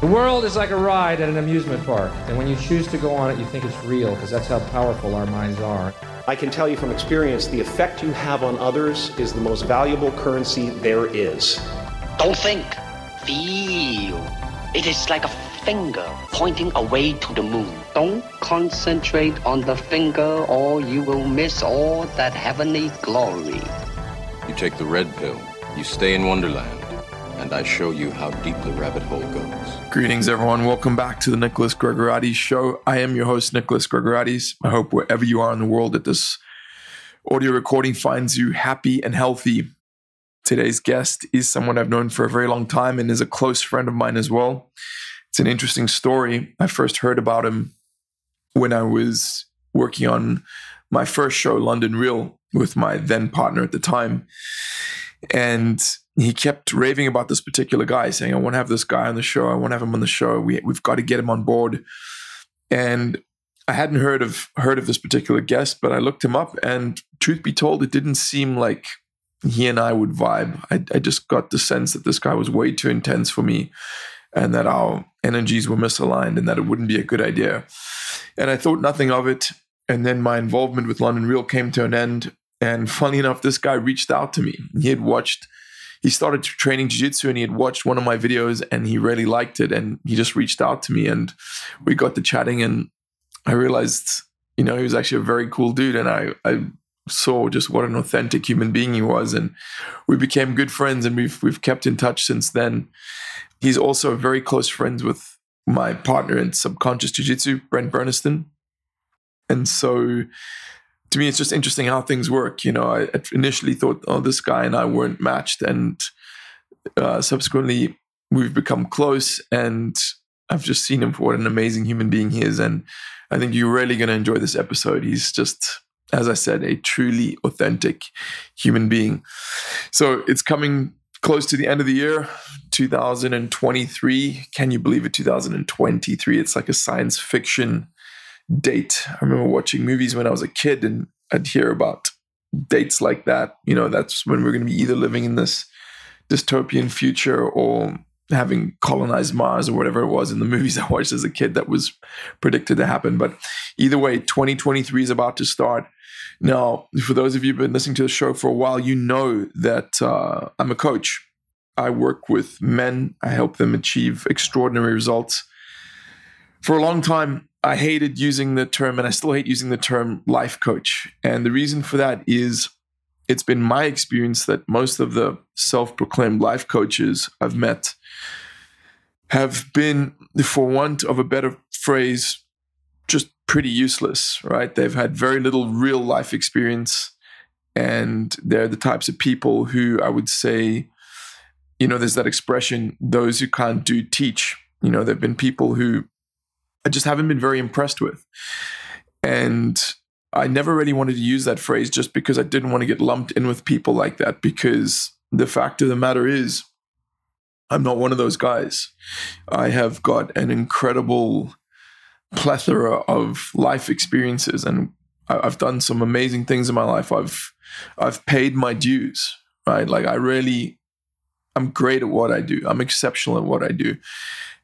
The world is like a ride at an amusement park, and when you choose to go on it, you think it's real because that's how powerful our minds are. I can tell you from experience the effect you have on others is the most valuable currency there is. Don't think, feel. It is like a finger pointing away to the moon. Don't concentrate on the finger or you will miss all that heavenly glory. You take the red pill, you stay in Wonderland, and I show you how deep the rabbit hole goes. Greetings, everyone. Welcome back to the Nicholas Gregoriades Show. I am your host, Nicholas Gregoriades. I hope wherever you are in the world that this audio recording finds you happy and healthy. Today's guest is someone I've known for a very long time and is a close friend of mine as well. It's an interesting story. I first heard about him when I was working on my first show, London Real, with my then partner at the time. And he kept raving about this particular guy, saying, I want to have this guy on the show. I want to have him on the show. We, we've got to get him on board. And I hadn't heard of heard of this particular guest, but I looked him up, and truth be told, it didn't seem like he and I would vibe. I, I just got the sense that this guy was way too intense for me, and that our energies were misaligned, and that it wouldn't be a good idea. And I thought nothing of it. And then my involvement with London Real came to an end. And funny enough, this guy reached out to me. He had watched he started training jiu-jitsu and he had watched one of my videos and he really liked it and he just reached out to me and we got to chatting and I realized, you know, he was actually a very cool dude and I, I saw just what an authentic human being he was and we became good friends and we've we've kept in touch since then. He's also very close friends with my partner in subconscious jiu-jitsu, Brent Berniston. And so to me, it's just interesting how things work. You know, I initially thought, oh, this guy and I weren't matched, and uh, subsequently we've become close, and I've just seen him for what an amazing human being he is, and I think you're really going to enjoy this episode. He's just, as I said, a truly authentic human being. So it's coming close to the end of the year 2023 can you believe it 2023 it's like a science fiction date. I remember watching movies when I was a kid and I'd hear about dates like that. You know, that's when we're going to be either living in this dystopian future or having colonized Mars or whatever it was in the movies I watched as a kid that was predicted to happen. But either way, 2023 is about to start. Now, for those of you who've been listening to the show for a while, you know that uh, I'm a coach. I work with men, I help them achieve extraordinary results. For a long time, I hated using the term, and I still hate using the term life coach. And the reason for that is it's been my experience that most of the self proclaimed life coaches I've met have been, for want of a better phrase, just pretty useless, right? They've had very little real life experience. And they're the types of people who I would say, you know, there's that expression, those who can't do teach. You know, there have been people who I just haven't been very impressed with. And I never really wanted to use that phrase just because I didn't want to get lumped in with people like that. Because the fact of the matter is, I'm not one of those guys. I have got an incredible plethora of life experiences and I've done some amazing things in my life. I've I've paid my dues, right? Like I really I'm great at what I do. I'm exceptional at what I do.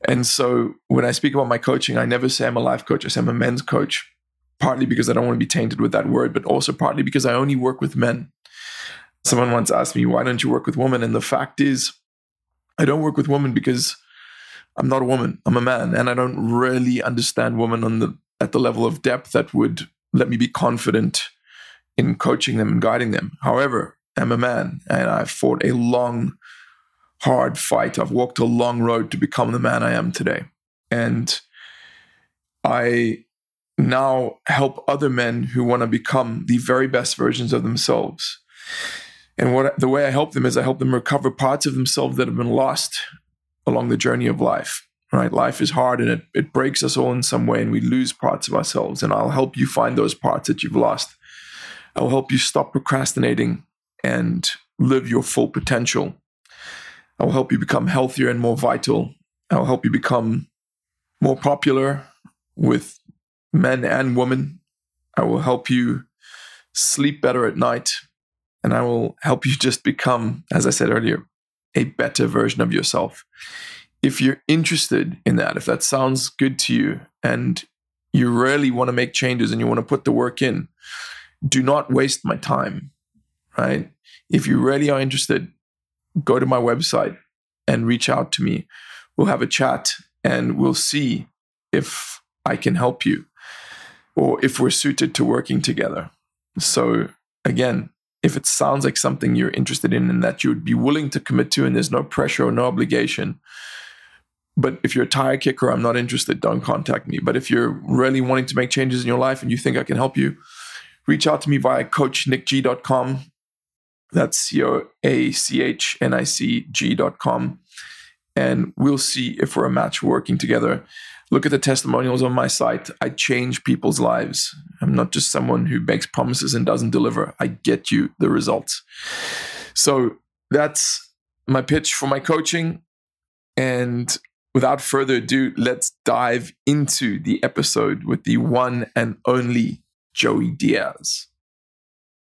And so when I speak about my coaching, I never say I'm a life coach. I say I'm a men's coach, partly because I don't want to be tainted with that word, but also partly because I only work with men. Someone once asked me, why don't you work with women? And the fact is, I don't work with women because I'm not a woman. I'm a man. And I don't really understand women on the at the level of depth that would let me be confident in coaching them and guiding them. However, I'm a man and I've fought a long hard fight. I've walked a long road to become the man I am today. And I now help other men who want to become the very best versions of themselves. And what the way I help them is I help them recover parts of themselves that have been lost along the journey of life. Right? Life is hard and it, it breaks us all in some way and we lose parts of ourselves. And I'll help you find those parts that you've lost. I'll help you stop procrastinating and live your full potential I will help you become healthier and more vital. I will help you become more popular with men and women. I will help you sleep better at night. And I will help you just become, as I said earlier, a better version of yourself. if you're interested in that, if that sounds good to you and you really want to make changes and you want to put the work in, do not waste my time, right? If you really are interested, go to my website and reach out to me. We'll have a chat and we'll see if I can help you or if we're suited to working together. So, again, if it sounds like something you're interested in and that you would be willing to commit to, and there's no pressure or no obligation, but if you're a tire kicker, I'm not interested, don't contact me. But if you're really wanting to make changes in your life and you think I can help you, reach out to me via coachnicg.com. That's C O A C H N I C G.com. And we'll see if we're a match working together. Look at the testimonials on my site. I change people's lives. I'm not just someone who makes promises and doesn't deliver. I get you the results. So that's my pitch for my coaching. And without further ado, let's dive into the episode with the one and only Joey Diaz.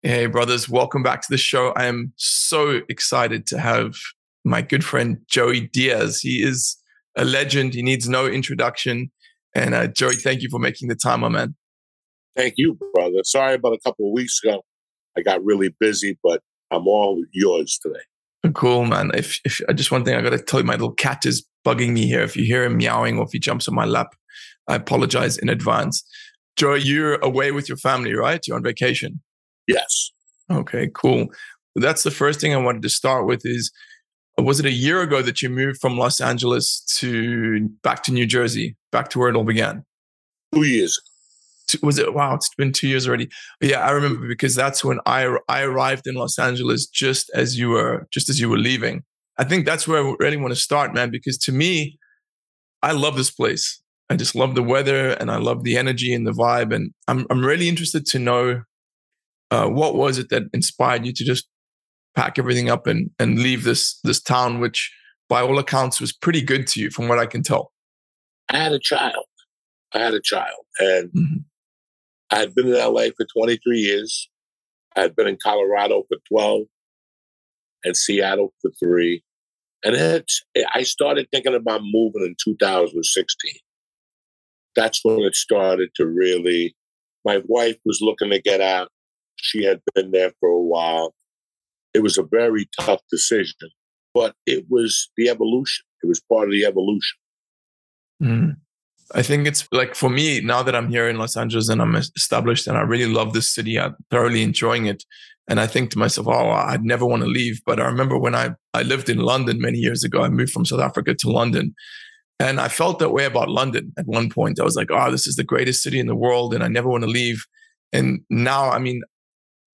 Hey, brothers, welcome back to the show. I am so excited to have my good friend Joey Diaz. He is a legend. He needs no introduction. And uh, Joey, thank you for making the time, my man. Thank you, brother. Sorry about a couple of weeks ago. I got really busy, but I'm all yours today. Cool, man. If, if uh, just one thing, I got to tell you, my little cat is bugging me here. If you hear him meowing or if he jumps on my lap, I apologize in advance. Joey, you're away with your family, right? You're on vacation. Yes. Okay, cool. That's the first thing I wanted to start with is was it a year ago that you moved from Los Angeles to back to New Jersey, back to where it all began? Two years. Was it? Wow, it's been two years already. Yeah, I remember because that's when I I arrived in Los Angeles just as you were just as you were leaving. I think that's where I really want to start, man. Because to me, I love this place. I just love the weather and I love the energy and the vibe. And I'm I'm really interested to know uh, what was it that inspired you to just pack everything up and and leave this this town, which by all accounts was pretty good to you, from what I can tell. I had a child. I had a child, and mm-hmm. I had been in LA for 23 years. I had been in Colorado for 12, and Seattle for three. And it's, I started thinking about moving in 2016. That's when it started to really. My wife was looking to get out. She had been there for a while. It was a very tough decision, but it was the evolution. It was part of the evolution. Mm. I think it's like for me now that I'm here in Los Angeles and I'm established and I really love this city. I'm thoroughly enjoying it. And I think to myself, oh, I'd never want to leave. But I remember when I, I lived in London many years ago, I moved from South Africa to London. And I felt that way about London at one point. I was like, oh, this is the greatest city in the world and I never want to leave. And now, I mean,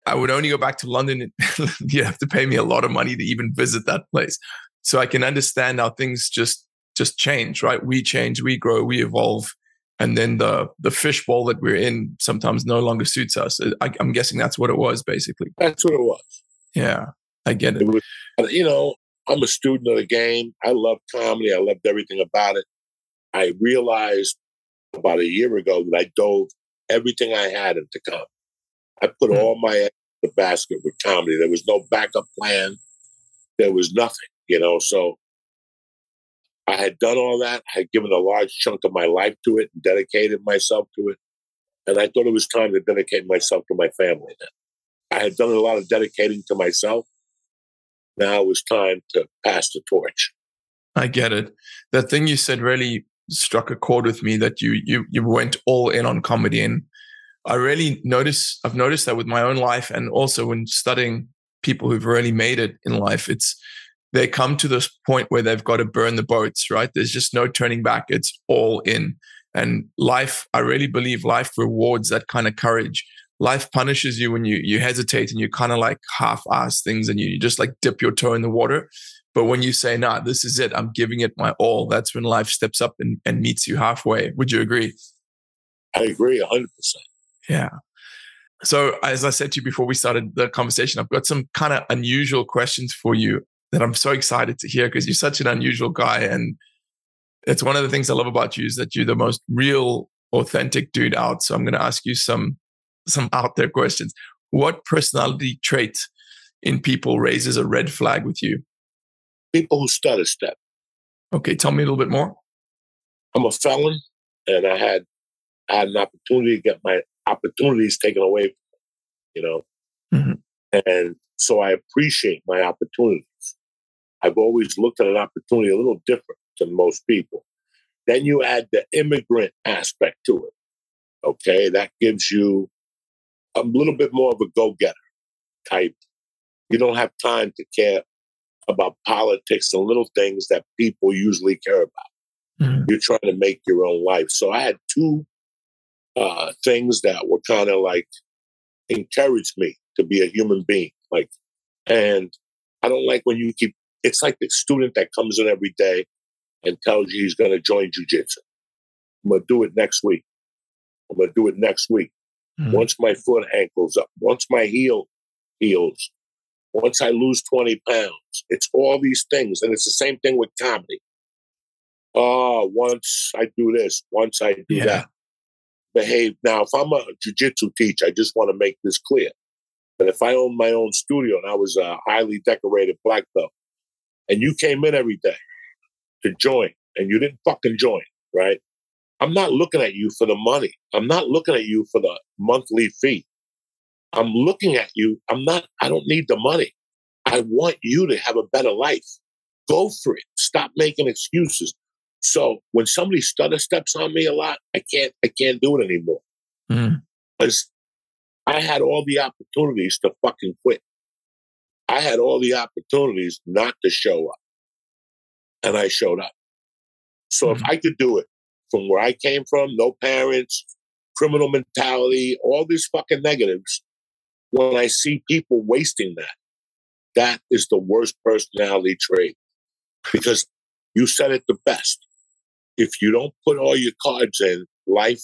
I would only go back to London. you have to pay me a lot of money to even visit that place. So I can understand how things just just change, right? We change, we grow, we evolve, and then the the fishbowl that we're in sometimes no longer suits us. I, am guessing that's what it was, basically. That's what it was. Yeah, I get it. it was, you know, I'm a student of the game. I love comedy. I loved everything about it. I realized about a year ago that I dove everything I had into comedy. I put mm-hmm. all my eggs in the basket with comedy. There was no backup plan. There was nothing, you know. So I had done all that. I had given a large chunk of my life to it and dedicated myself to it. And I thought it was time to dedicate myself to my family then. I had done a lot of dedicating to myself. Now it was time to pass the torch. I get it. That thing you said really struck a chord with me that you you you went all in on comedy and I really notice I've noticed that with my own life and also when studying people who've really made it in life. It's they come to this point where they've got to burn the boats, right? There's just no turning back. It's all in. And life, I really believe life rewards that kind of courage. Life punishes you when you you hesitate and you kind of like half-ass things and you, just like dip your toe in the water. But when you say, nah, this is it, I'm giving it my all, that's when life steps up and, and meets you halfway. Would you agree? I agree 100%. Yeah. So, as I said to you before we started the conversation, I've got some kind of unusual questions for you that I'm so excited to hear because you're such an unusual guy. And it's one of the things I love about you is that you're the most real, authentic dude out. So, I'm going to ask you some some out there questions. What personality trait in people raises a red flag with you? People who stutter step. Okay, tell me a little bit more. I'm a felon, and I had I had an opportunity to get my opportunities taken away from me, you know. Mm-hmm. And so I appreciate my opportunities. I've always looked at an opportunity a little different than most people. Then you add the immigrant aspect to it. Okay, that gives you a little bit more of a go getter type. You don't have time to care about politics and little things that people usually care about. Mm-hmm. You're trying to make your own life. So I had two uh, things that were kind of like encouraged me to be a human being. Like, and I don't like when you keep. It's like the student that comes in every day and tells you he's going to join jujitsu. I'm going to do it next week. I'm going to do it next week. Mm-hmm. Once my foot ankles up, once my heel heals, once I lose 20 pounds, it's all these things. And it's the same thing with comedy. Oh, once I do this, once I do yeah. that. Behave. Now, if I'm a jujitsu teacher, I just want to make this clear. But if I owned my own studio and I was a highly decorated black belt, and you came in every day to join and you didn't fucking join, right? I'm not looking at you for the money. I'm not looking at you for the monthly fee. I'm looking at you. I'm not, I don't need the money. I want you to have a better life. Go for it. Stop making excuses. So when somebody stutter steps on me a lot, I can't, I can't do it anymore. Mm. Because I had all the opportunities to fucking quit. I had all the opportunities not to show up. And I showed up. So mm-hmm. if I could do it from where I came from, no parents, criminal mentality, all these fucking negatives, when I see people wasting that, that is the worst personality trait. Because you said it the best. If you don't put all your cards in, life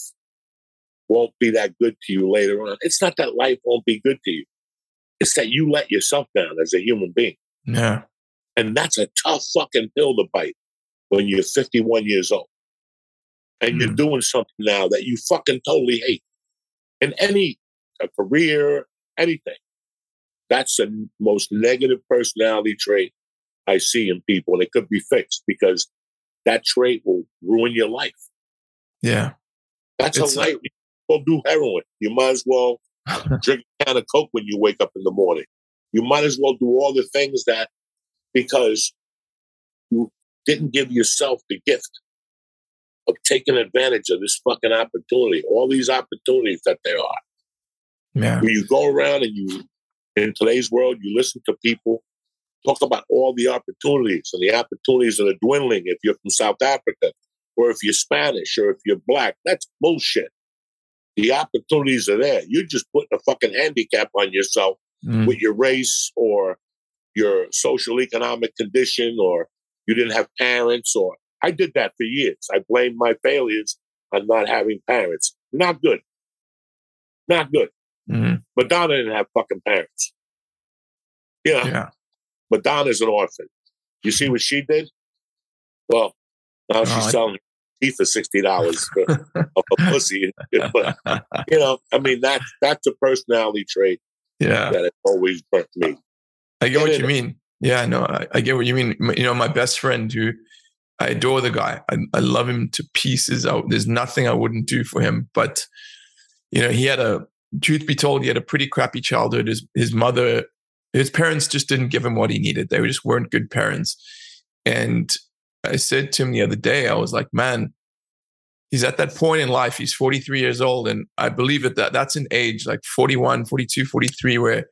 won't be that good to you later on. It's not that life won't be good to you. It's that you let yourself down as a human being. Yeah. And that's a tough fucking pill to bite when you're 51 years old. And mm. you're hmm. doing something now that you fucking totally hate. In any a career, anything. That's the most negative personality trait I see in people. And it could be fixed because that trait will ruin your life. Yeah. That's it's a light well do heroin. You might as well drink a can of Coke when you wake up in the morning. You might as well do all the things that because you didn't give yourself the gift of taking advantage of this fucking opportunity, all these opportunities that there are. Yeah. When you go around and you, in today's world, you listen to people talk about all the opportunities and the opportunities that are dwindling if you're from South Africa or if you're Spanish or if you're black. That's bullshit the opportunities are there. You're just putting a fucking handicap on yourself mm. with your race or your social economic condition or you didn't have parents or I did that for years. I blamed my failures on not having parents. Not good. Not good. Mm-hmm. Madonna didn't have fucking parents. You know, yeah. Madonna's an orphan. You see what she did? Well, now she's oh, selling teeth for sixty dollars of a pussy. but you know, I mean that's that's a personality trait. Yeah, that has always burnt me. I get and what you mean. Yeah, no, I, I, get what you mean. You know, my best friend who I adore the guy. I, I love him to pieces. I, there's nothing I wouldn't do for him. But you know, he had a truth be told, he had a pretty crappy childhood. His his mother, his parents just didn't give him what he needed. They just weren't good parents. And I said to him the other day, I was like, man, he's at that point in life. He's 43 years old. And I believe that, that that's an age like 41, 42, 43, where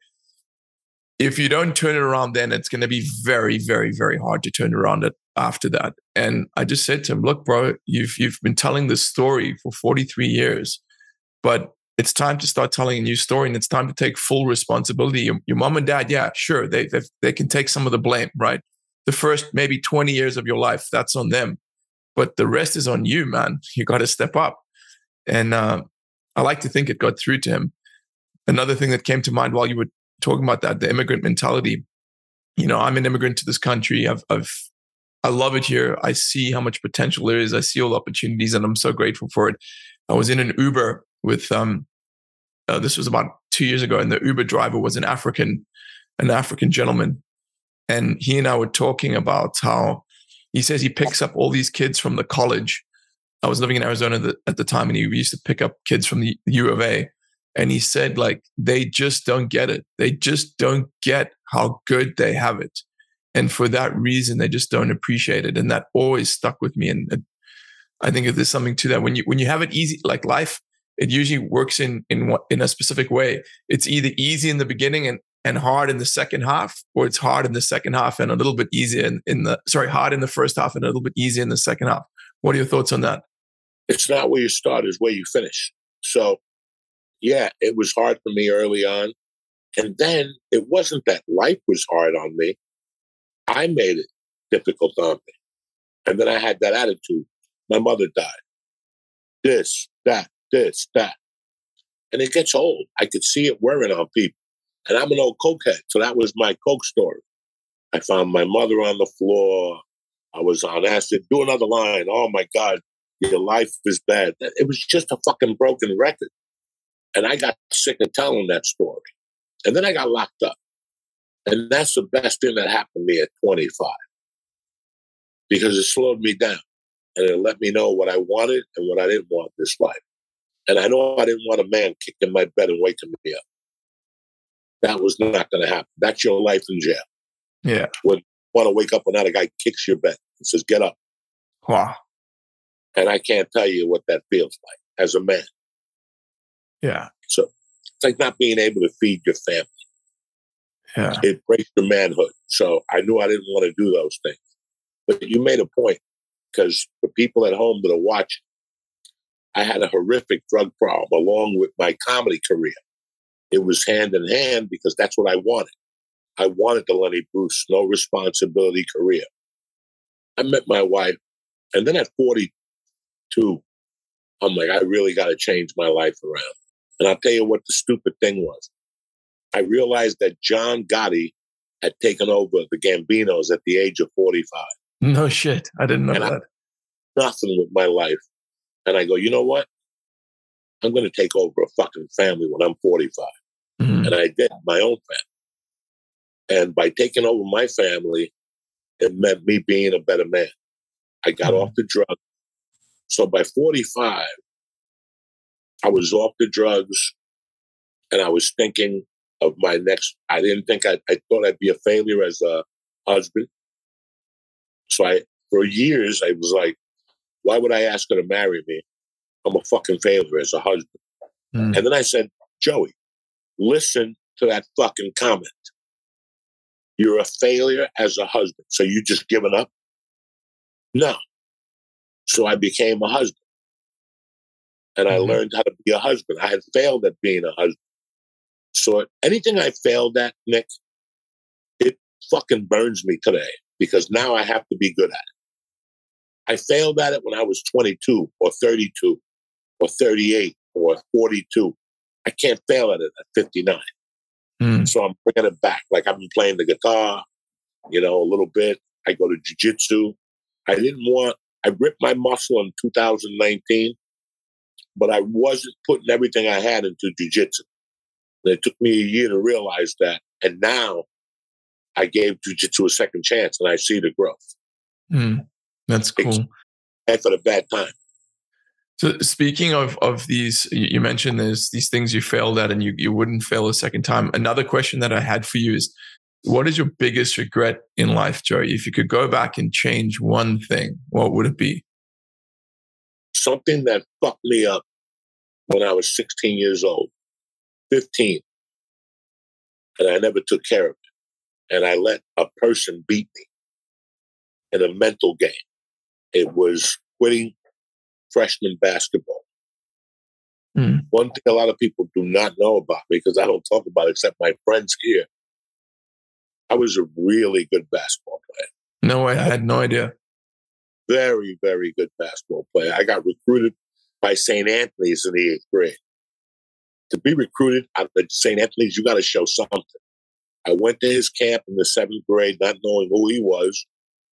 if you don't turn it around, then it's going to be very, very, very hard to turn around it after that. And I just said to him, look, bro, you've, you've been telling this story for 43 years, but it's time to start telling a new story and it's time to take full responsibility. Your, your mom and dad, yeah, sure, they, they can take some of the blame, right? The first maybe 20 years of your life, that's on them but the rest is on you, man. You got to step up. And uh, I like to think it got through to him. Another thing that came to mind while you were talking about that, the immigrant mentality. You know, I'm an immigrant to this country. I've, I've, I love it here. I see how much potential there is. I see all the opportunities, and I'm so grateful for it. I was in an Uber with, um, uh, this was about two years ago, and the Uber driver was an African, an African gentleman, and he and I were talking about how he says he picks up all these kids from the college. I was living in Arizona at the time, and he used to pick up kids from the U of A. And he said, like, they just don't get it. They just don't get how good they have it. And for that reason, they just don't appreciate it. And that always stuck with me. And I think there's something to that. When you when you have it easy, like life, it usually works in in in a specific way. It's either easy in the beginning and and hard in the second half, or it's hard in the second half and a little bit easier in, in the sorry, hard in the first half and a little bit easier in the second half. What are your thoughts on that? It's not where you start, it's where you finish. So yeah, it was hard for me early on. And then it wasn't that life was hard on me. I made it difficult on me. And then I had that attitude. My mother died. This, that, this, that. And it gets old. I could see it wearing on people. And I'm an old cokehead. So that was my coke story. I found my mother on the floor. I was on acid. Do another line. Oh my God, your life is bad. It was just a fucking broken record. And I got sick of telling that story. And then I got locked up. And that's the best thing that happened to me at 25 because it slowed me down and it let me know what I wanted and what I didn't want in this life. And I know I didn't want a man kicking my bed and waking me up. That was not going to happen. That's your life in jail. Yeah. When want to wake up when that guy kicks your bed and says, "Get up." Wow. And I can't tell you what that feels like as a man. Yeah. So it's like not being able to feed your family. Yeah. It breaks your manhood. So I knew I didn't want to do those things. But you made a point because the people at home that are watching, I had a horrific drug problem along with my comedy career. It was hand in hand because that's what I wanted. I wanted the Lenny Bruce, no responsibility career. I met my wife, and then at 42, I'm like, I really got to change my life around. And I'll tell you what the stupid thing was. I realized that John Gotti had taken over the Gambinos at the age of 45. No shit. I didn't know and that. I, nothing with my life. And I go, you know what? I'm going to take over a fucking family when I'm 45. Mhm. And I did my own family. And by taking over my family, it meant me being a better man. I got Mhm. off the drugs. So by 45, I was off the drugs and I was thinking of my next. I didn't think I, I thought I'd be a failure as a husband. So I, for years, I was like, why would I ask her to marry me? I'm a fucking failure as a husband. Mm. And then I said, Joey, listen to that fucking comment. You're a failure as a husband. So you just given up? No. So I became a husband. And I Mhm. learned how to be a husband. I had failed at being a husband. So anything I failed at, Nick, it fucking burns me today because now I have to be good at it. I failed at it when I was 22 or 32 or 38 or 42. I can't fail at it at 59. Mm. So I'm bringing it back. Like I've been playing the guitar, you know, a little bit. I go to jujitsu. I didn't want, I ripped my muscle in 2019, but I wasn't putting everything I had into jujitsu. And it took me a year to realize that. And now I gave jujitsu a second chance and I see the growth. Mm. That's cool. And for the bad time. So speaking of of these, you you mentioned there's these things you failed at and you, you wouldn't fail a second time. Another question that I had for you is what is your biggest regret in life, Joey? If you could go back and change one thing, what would it be? Something that fucked me up when I was 16 years old, 15, and I never took care of it. And I let a person beat me in a mental game. It was quitting freshman basketball. Hmm. One thing a lot of people do not know about me because I don't talk about it except my friends here. I was a really good basketball player. No, I had no idea. Very, very good basketball player. I got recruited by St. Anthony's in the eighth grade. To be recruited out of St. Anthony's, you got to show something. I went to his camp in the seventh grade, not knowing who he was,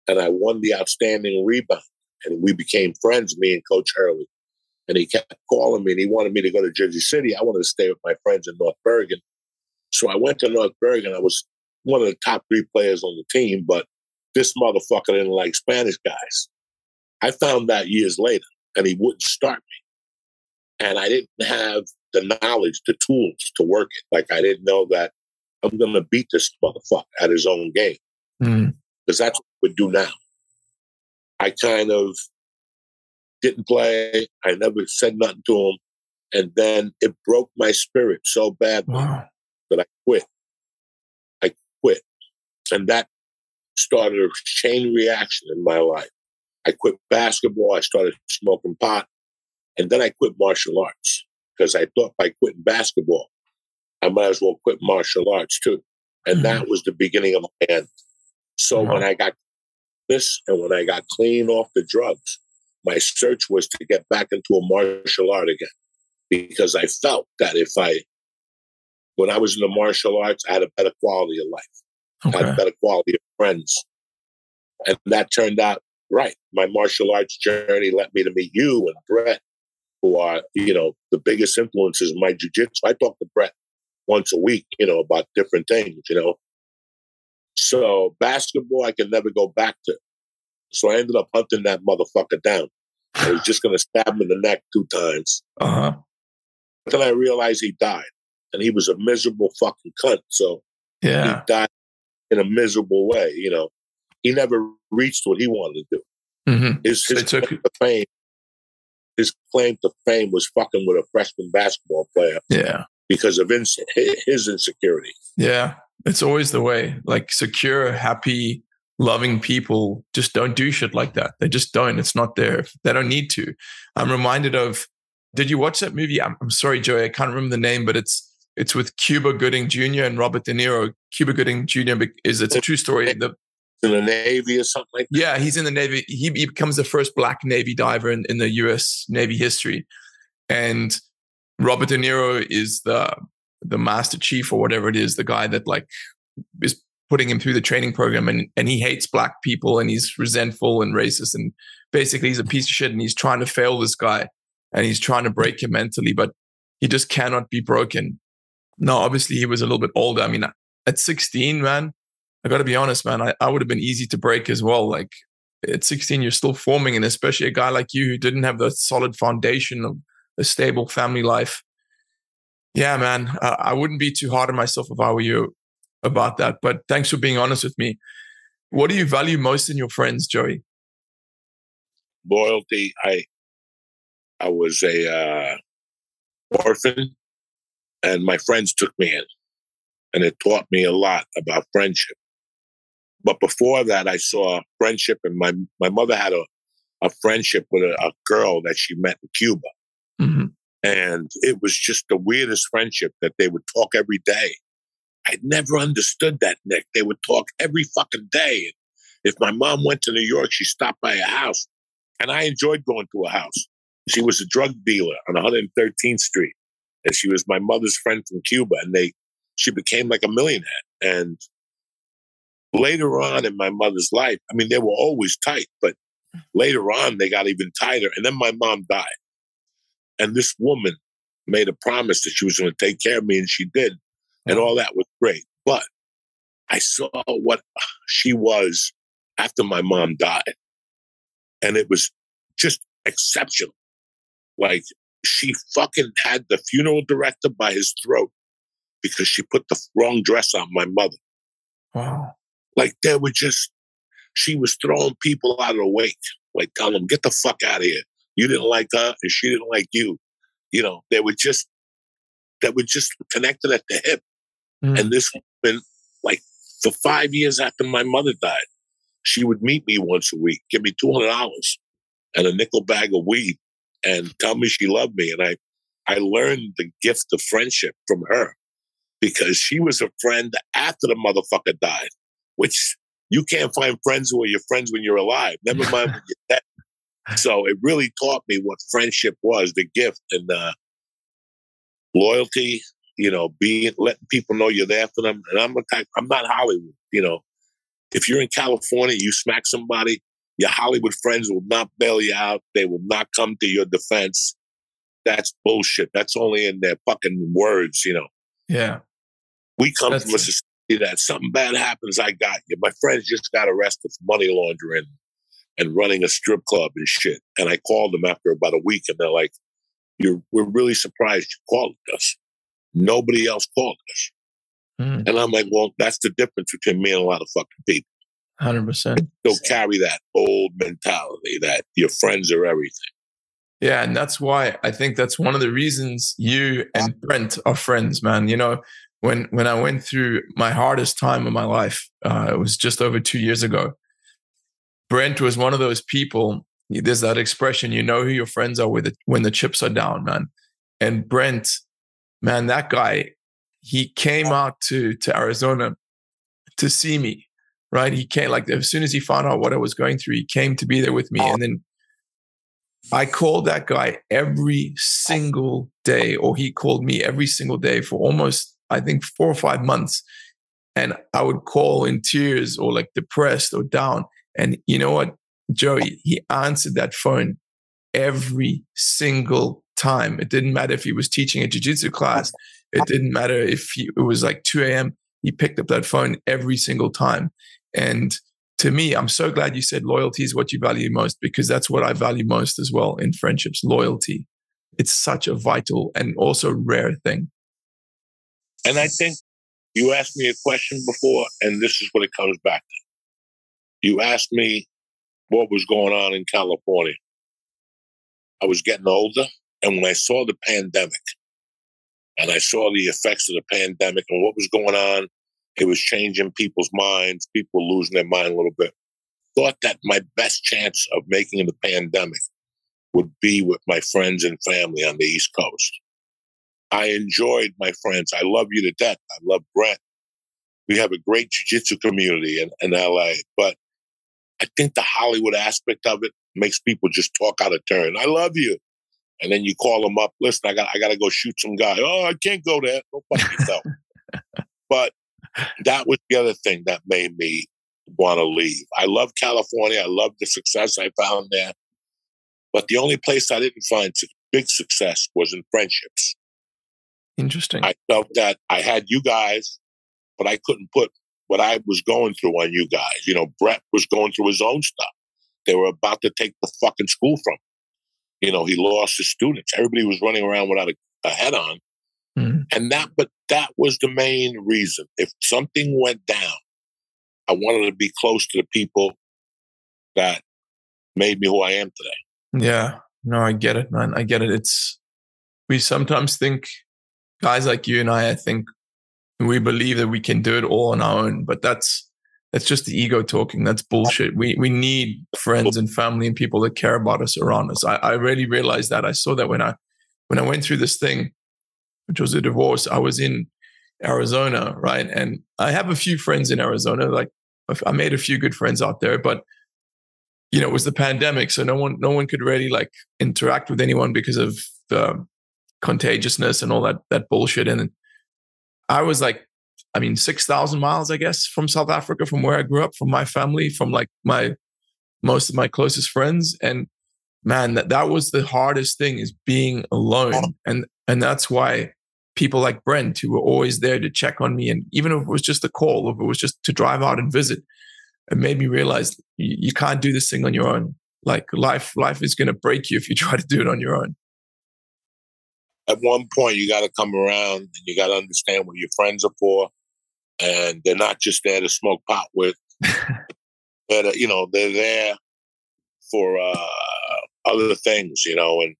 and I won the outstanding rebound. And we became friends, me and Coach Hurley. And he kept calling me, and he wanted me to go to Jersey City. I wanted to stay with my friends in North Bergen. So I went to North Bergen. I was one of the top three players on the team, but this motherfucker didn't like Spanish guys. I found that years later, and he wouldn't start me. And I didn't have the knowledge, the tools to work it. Like I didn't know that I'm going to beat this motherfucker at his own game hmm. Because that's what we do now. I kind of didn't play. I never said nothing to him, and then it broke my spirit so bad Wow. that I quit. I quit, and that started a chain reaction in my life. I quit basketball. I started smoking pot, and then I quit martial arts because I thought by quitting basketball, I might as well quit martial arts too. And hmm. that was the beginning of my end. So uh-huh. when I got this and when I got clean off the drugs, my search was to get back into a martial art again because I felt that if I, when I was in the martial arts, I had a better quality of life. I had a better quality of friends. And that turned out right. My martial arts journey led me to meet you and Brett, who are, you know, the biggest influences in my jujitsu. I talk to Brett once a week, you know, about different things, you know. So basketball, I can never go back to. So I ended up hunting that motherfucker down. I was just going to stab him in the neck two times. Uh huh. But then I realized he died. And he was a miserable fucking cunt. So Yeah. he died in a miserable way. You know, he never reached what he wanted to do. hmm His, his took- claim to fame, his claim to fame was fucking with a freshman basketball player Yeah. because of ins- his insecurity. Yeah. It's always the way. Like secure, happy, loving people just don't do shit like that. They just don't. It's not there. They don't need to. I'm reminded of. Did you watch that movie? I'm, I'm sorry, Joey. I can't remember the name, but it's it's with Cuba Gooding Jr. and Robert De Niro. Cuba Gooding Jr. is it's a true story. The In the Navy or something like that. Yeah, he's in the Navy. He, he becomes the first black Navy diver in, in the US Navy history. And Robert De Niro is the the master chief or whatever it is, the guy that like is putting him through the training program and, and he hates black people and he's resentful and racist and basically he's a piece of shit and he's trying to fail this guy and he's trying to break him mentally, but he just cannot be broken. No, obviously he was a little bit older. I mean, at 16, man, I got to be honest, man. I, I would have been easy to break as well. Like at 16, you're still forming, and especially a guy like you who didn't have the solid foundation of a stable family life. Yeah, man, I, I wouldn't be too hard on myself if I were you about that. But thanks for being honest with me. What do you value most in your friends, Joey? Loyalty. I I was a uh, orphan, and my friends took me in, and it taught me a lot about friendship. But before that, I saw friendship, and my my mother had a a friendship with a, a girl that she met in Cuba. hmm And it was just the weirdest friendship that they would talk every day. I'd never understood that, Nick. They would talk every fucking day. If my mom went to New York, she stopped by a house. And I enjoyed going to a house. She was a drug dealer on 113th Street. And she was my mother's friend from Cuba. And they she became like a millionaire. And later on in my mother's life, I mean, they were always tight, but later on they got even tighter. And then my mom died. And this woman made a promise that she was going to take care of me, and she did. And all that was great. But I saw what she was after my mom died. And it was just exceptional. Like she fucking had the funeral director by his throat because she put the wrong dress on my mother. Wow. Like they were just, she was throwing people out of the wake, like telling them, get the fuck out of here. You didn't like her and she didn't like you. You know, they were just, they were just connected at the hip. Mm. And this woman, like for five years after my mother died, she would meet me once a week, give me $200 and a nickel bag of weed and tell me she loved me. And I, I learned the gift of friendship from her because she was a friend after the motherfucker died, which you can't find friends who are your friends when you're alive, never mind when you're dead. So it really taught me what friendship was, the gift and uh, loyalty, you know, being letting people know you're there for them. And I'm a type, I'm not Hollywood, you know. If you're in California, you smack somebody, your Hollywood friends will not bail you out. They will not come to your defense. That's bullshit. That's only in their fucking words, you know. Yeah. We come That's from a society that something bad happens, I got you. My friends just got arrested for money laundering and running a strip club and shit. And I called them after about a week, and they're like, "You're we're really surprised you called us. Nobody else called us." Mm. And I'm like, "Well, that's the difference between me and a lot of fucking people. Hundred percent. They'll carry that old mentality that your friends are everything." Yeah, and that's why I think that's one of the reasons you and Brent are friends, man. You know, when when I went through my hardest time of my life, uh, it was just over two years ago. Brent was one of those people. There's that expression, you know who your friends are with it when the chips are down, man. And Brent, man, that guy, he came out to to Arizona to see me, right? He came like as soon as he found out what I was going through, he came to be there with me, and then I called that guy every single day, or he called me every single day for almost, I think, four or five months. And I would call in tears or like depressed or down. And you know what, Joey, he answered that phone every single time. It didn't matter if he was teaching a jiu-jitsu class. It didn't matter if he, it was like 2 a.m. He picked up that phone every single time. And to me, I'm so glad you said loyalty is what you value most because that's what I value most as well in friendships loyalty. It's such a vital and also rare thing. And I think you asked me a question before, and this is what it comes back to. You asked me what was going on in California. I was getting older, and when I saw the pandemic, and I saw the effects of the pandemic and what was going on it was changing people's minds, people losing their mind a little bit. Thought that my best chance of making the pandemic would be with my friends and family on the East Coast. I enjoyed my friends. I love you to death. I love Brent. We have a great jiu-jitsu community in, in LA, but I think the Hollywood aspect of it makes people just talk out of turn. I love you. And then you call them up. Listen, I got I got to go shoot some guy. Oh, I can't go there. Go fuck yourself. but that was the other thing that made me want to leave. I love California. I love the success I found there. But the only place I didn't find big success was in friendships. Interesting. I felt that I had you guys, but I couldn't put what I was going through on you guys. You know, Brett was going through his own stuff. They were about to take the fucking school from him. You know, he lost his students. Everybody was running around without a, a head on. Mm. And that, but that was the main reason. If something went down, I wanted to be close to the people that made me who I am today. Yeah. No, I get it, man. I get it. It's, we sometimes think, guys like you and I, I think we believe that we can do it all on our own, but that's, that's just the ego talking. That's bullshit. We we need friends and family and people that care about us around us. I, I really realized that. I saw that when I when I went through this thing which was a divorce, I was in Arizona, right? And I have a few friends in Arizona. Like I made a few good friends out there, but you know, it was the pandemic, so no one no one could really like interact with anyone because of the contagiousness and all that that bullshit. And I was like, I mean, six thousand miles, I guess, from South Africa, from where I grew up, from my family, from like my most of my closest friends, and man, that that was the hardest thing is being alone, and and that's why people like Brent, who were always there to check on me, and even if it was just a call, if it was just to drive out and visit, it made me realize you, you can't do this thing on your own. Like life, life is going to break you if you try to do it on your own. At one point, you got to come around and you got to understand what your friends are for, and they're not just there to smoke pot with. but you know, they're there for uh, other things, you know, and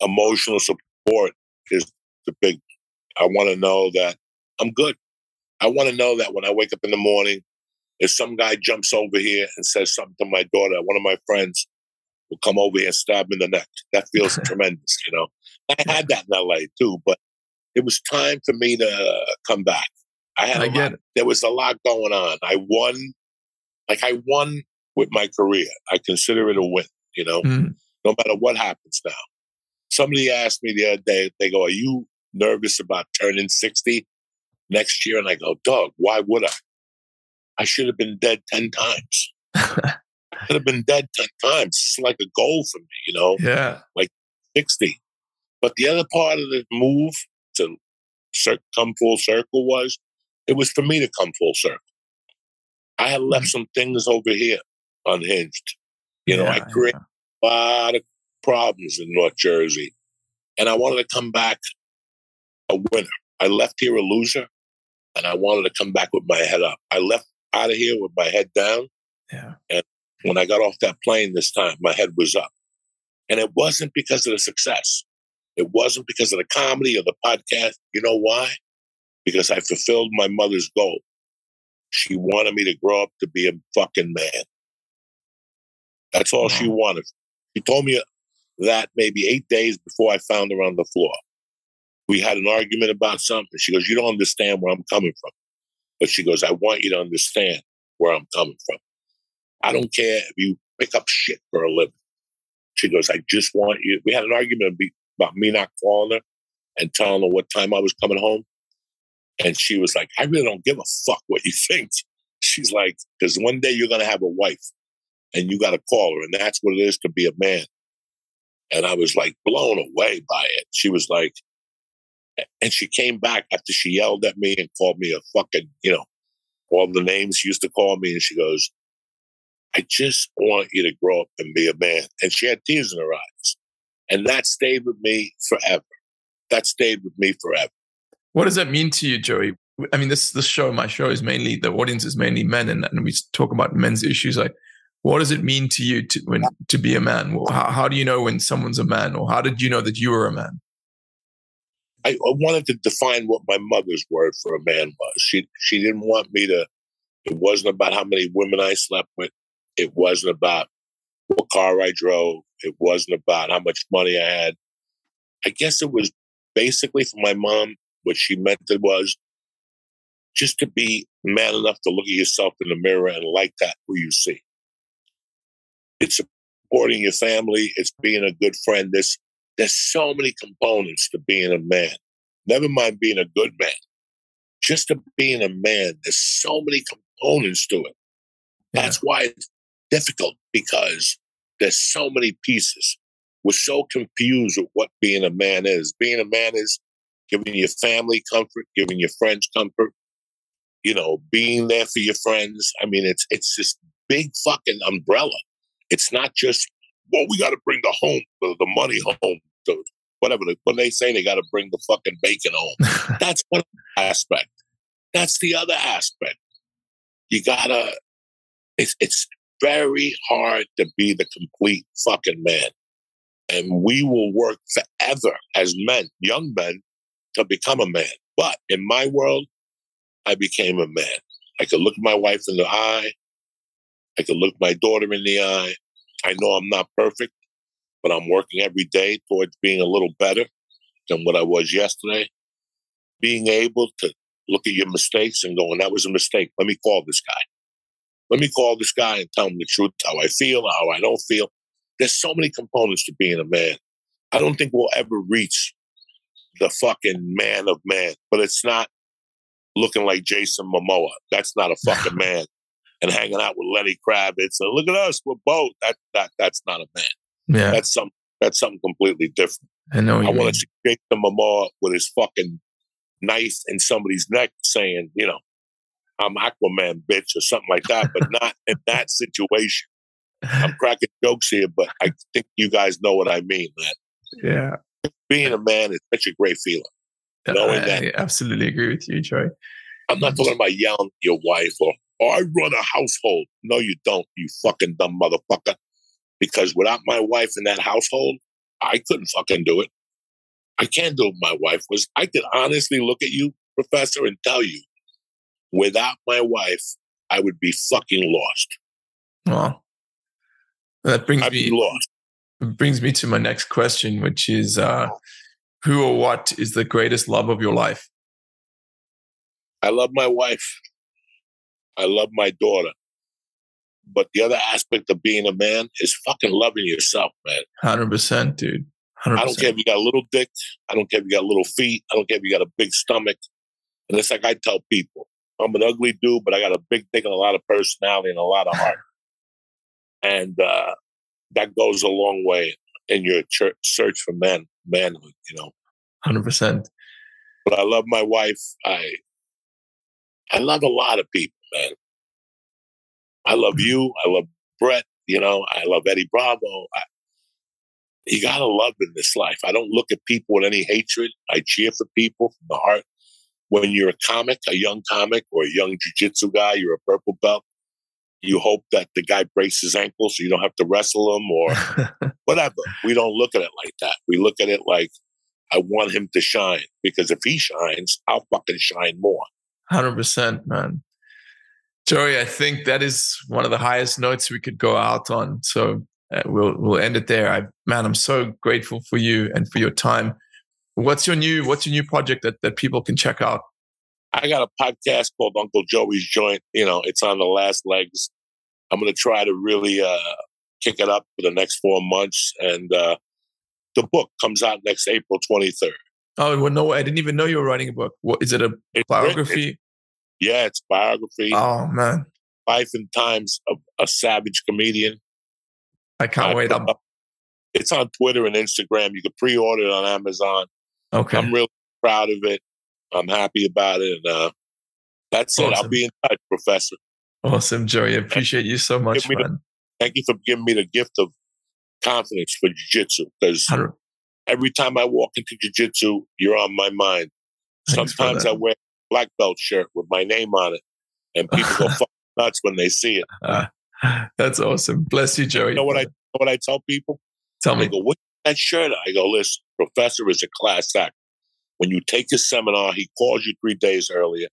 emotional support is the big. I want to know that I'm good. I want to know that when I wake up in the morning, if some guy jumps over here and says something to my daughter, one of my friends will come over here and stab me in the neck. That feels tremendous, you know. I had that in LA too, but it was time for me to come back. I had I get it. There was a lot going on. I won, like I won with my career. I consider it a win, you know, mm. no matter what happens now. Somebody asked me the other day, they go, Are you nervous about turning 60 next year? And I go, Doug, why would I? I should have been dead 10 times. I could have been dead 10 times. It's like a goal for me, you know? Yeah. Like 60. But the other part of the move to come full circle was it was for me to come full circle. I had left Mm-hmm. some things over here unhinged. You know, I Yeah, created a lot of problems in North Jersey, and I wanted to come back a winner. I left here a loser, and I wanted to come back with my head up. I left out of here with my head down. Yeah. And when I got off that plane this time, my head was up. And it wasn't because of the success. It wasn't because of the comedy or the podcast. You know why? Because I fulfilled my mother's goal. She wanted me to grow up to be a fucking man. That's all she wanted. She told me that maybe eight days before I found her on the floor. We had an argument about something. She goes, You don't understand where I'm coming from. But she goes, I want you to understand where I'm coming from. I don't care if you pick up shit for a living. She goes, I just want you. We had an argument about me not calling her and telling her what time I was coming home. And she was like, I really don't give a fuck what you think. She's like, because one day you're going to have a wife and you got to call her. And that's what it is to be a man. And I was like blown away by it. She was like, and she came back after she yelled at me and called me a fucking, you know, all the names she used to call me. And she goes, I just want you to grow up and be a man. And she had tears in her eyes. And that stayed with me forever. That stayed with me forever. What does that mean to you, Joey? I mean, this this show, my show, is mainly the audience is mainly men, and, and we talk about men's issues. Like, what does it mean to you to when to be a man? Well, how, how do you know when someone's a man, or how did you know that you were a man? I, I wanted to define what my mother's word for a man was. She she didn't want me to. It wasn't about how many women I slept with. It wasn't about what car I drove. It wasn't about how much money I had. I guess it was basically for my mom. What she meant it was just to be man enough to look at yourself in the mirror and like that who you see. It's supporting your family. It's being a good friend. There's there's so many components to being a man. Never mind being a good man. Just to being a man, there's so many components to it. Yeah. That's why it's difficult because there's so many pieces. We're so confused with what being a man is. Being a man is giving your family comfort, giving your friends comfort, you know, being there for your friends. I mean, it's it's this big fucking umbrella. It's not just, well, we got to bring the home, the, the money home, the, whatever. The, when they say they got to bring the fucking bacon home, that's one aspect. That's the other aspect. You gotta. It's it's very hard to be the complete fucking man, and we will work forever as men, young men, to become a man. But in my world, I became a man. I could look my wife in the eye. I could look my daughter in the eye. I know I'm not perfect, but I'm working every day towards being a little better than what I was yesterday. Being able to look at your mistakes and going, that was a mistake. Let me call this guy. Let me call this guy and tell him the truth, how I feel, how I don't feel. There's so many components to being a man. I don't think we'll ever reach the fucking man of man, but it's not looking like Jason Momoa. That's not a fucking man. And hanging out with Lenny Kravitz and look at us, we're both. That that that's not a man. Yeah, That's some that's something completely different. I know. I want to see Jason Momoa with his fucking knife in somebody's neck saying, you know, I'm Aquaman, bitch, or something like that, but not in that situation. I'm cracking jokes here, but I think you guys know what I mean, man. yeah, Being a man is such a great feeling. Uh, knowing I, that- I absolutely agree with you, Troy. I'm not talking about yelling at your wife or, or I run a household. No, you don't, you fucking dumb motherfucker. Because without my wife in that household, I couldn't fucking do it. I can't do what my wife was. I could honestly look at you, Professor, and tell you, without my wife, I would be fucking lost. Well, that brings I'd me lost. brings me to my next question, which is, uh, who or what is the greatest love of your life? I love my wife. I love my daughter. But the other aspect of being a man is fucking loving yourself, man. Hundred percent, dude. Hundred I don't care if you got a little dick. I don't care if you got little feet. I don't care if you got a big stomach. And it's like I tell people, I'm an ugly dude, but I got a big dick and a lot of personality and a lot of heart. and uh, that goes a long way in your church, search for man, manhood, you know. Hundred percent. But I love my wife. I I love a lot of people, man. I love you. I love Brett. You know, I love Eddie Bravo. I, you gotta love in this life. I don't look at people with any hatred. I cheer for people from the heart. When you're a comic, a young comic or a young jujitsu guy, you're a purple belt. You hope that the guy breaks his ankle so you don't have to wrestle him or whatever. We don't look at it like that. We look at it like I want him to shine because if he shines, I'll fucking shine more. Hundred percent, man. Joey, I think that is one of the highest notes we could go out on. So uh, we'll we'll end it there. I, man, I'm so grateful for you and for your time. What's your new What's your new project that that people can check out? I got a podcast called Uncle Joey's Joint. You know, it's on the last legs. I'm going to try to really uh, kick it up for the next four months, and uh, the book comes out next April 23rd. Oh well, no, way I didn't even know you were writing a book. What is it? A It's biography? It's, yeah, it's biography, oh man, life and times of a savage comedian. I can't I wait. up- It's on Twitter and Instagram. You can pre-order it on Amazon. Okay. I'm really proud of it. I'm happy about it. And uh, that's it. I'll be in touch, Professor. Awesome, Joey. I appreciate you so much, the- man. Thank you for giving me the gift of confidence for jiu-jitsu because every time I walk into jiu-jitsu, you're on my mind. Thanks Sometimes. I wear a black belt shirt with my name on it, and people go nuts when they see it. Ah, that's awesome. Bless you, Joey. You know what I what I tell people? tell They me? go, "What's that shirt?" I go, "Listen, Professor is a class act. When you take his seminar, he calls you three days earlier,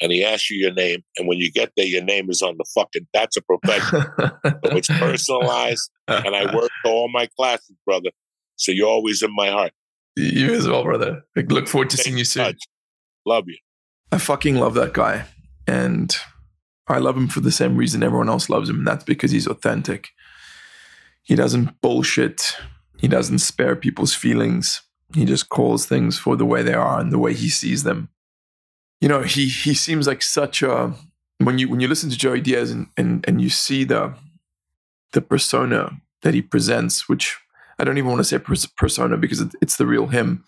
and he asks you your name. And when you get there, your name is on the fucking. That's a profession. so it's personalized, and I work all my classes, brother. So you're always in my heart. you as well, brother. I look forward to Stay seeing you soon. touch. Love you. I fucking love that guy. And I love him for the same reason everyone else loves him. And that's because he's authentic. He doesn't bullshit. He doesn't spare people's feelings. He just calls things for the way they are and the way he sees them. You know, he he seems like such a when you when you listen to Joey Diaz and and, and you see the the persona that he presents, which I don't even want to say persona because it's the real him,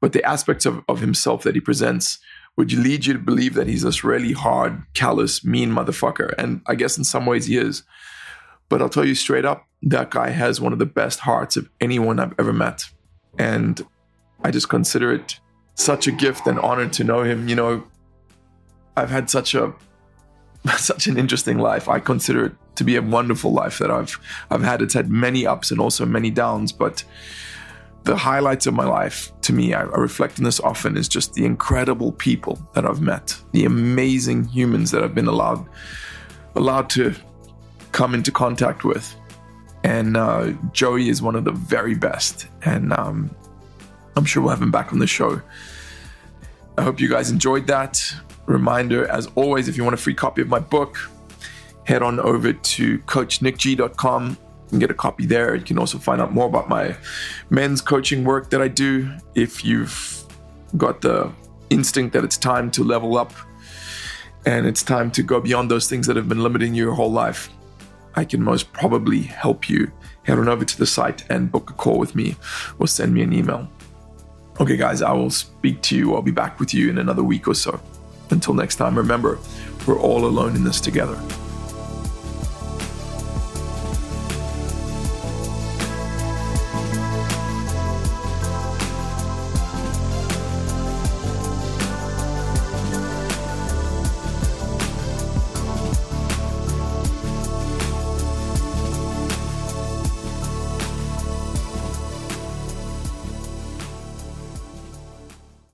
but the aspects of, of himself that he presents would lead you to believe that he's this really hard, callous, mean motherfucker. And I guess in some ways he is. But I'll tell you straight up, that guy has one of the best hearts of anyone I've ever met. And I just consider it such a gift and honor to know him. You know, I've had such a such an interesting life. I consider it to be a wonderful life that I've I've had. It's had many ups and also many downs, but the highlights of my life to me, I, I reflect on this often, is just the incredible people that I've met, the amazing humans that I've been allowed allowed to come into contact with. And uh, Joey is one of the very best, and um, I'm sure we'll have him back on the show. I hope you guys enjoyed that. Reminder, as always, if you want a free copy of my book, head on over to coachnicg.com and get a copy there. You can also find out more about my men's coaching work that I do. If you've got the instinct that it's time to level up and it's time to go beyond those things that have been limiting you your whole life, I can most probably help you. Head on over to the site and book a call with me or send me an email. Okay, guys, I will speak to you. I'll be back with you in another week or so. Until next time, remember, we're all alone in this together.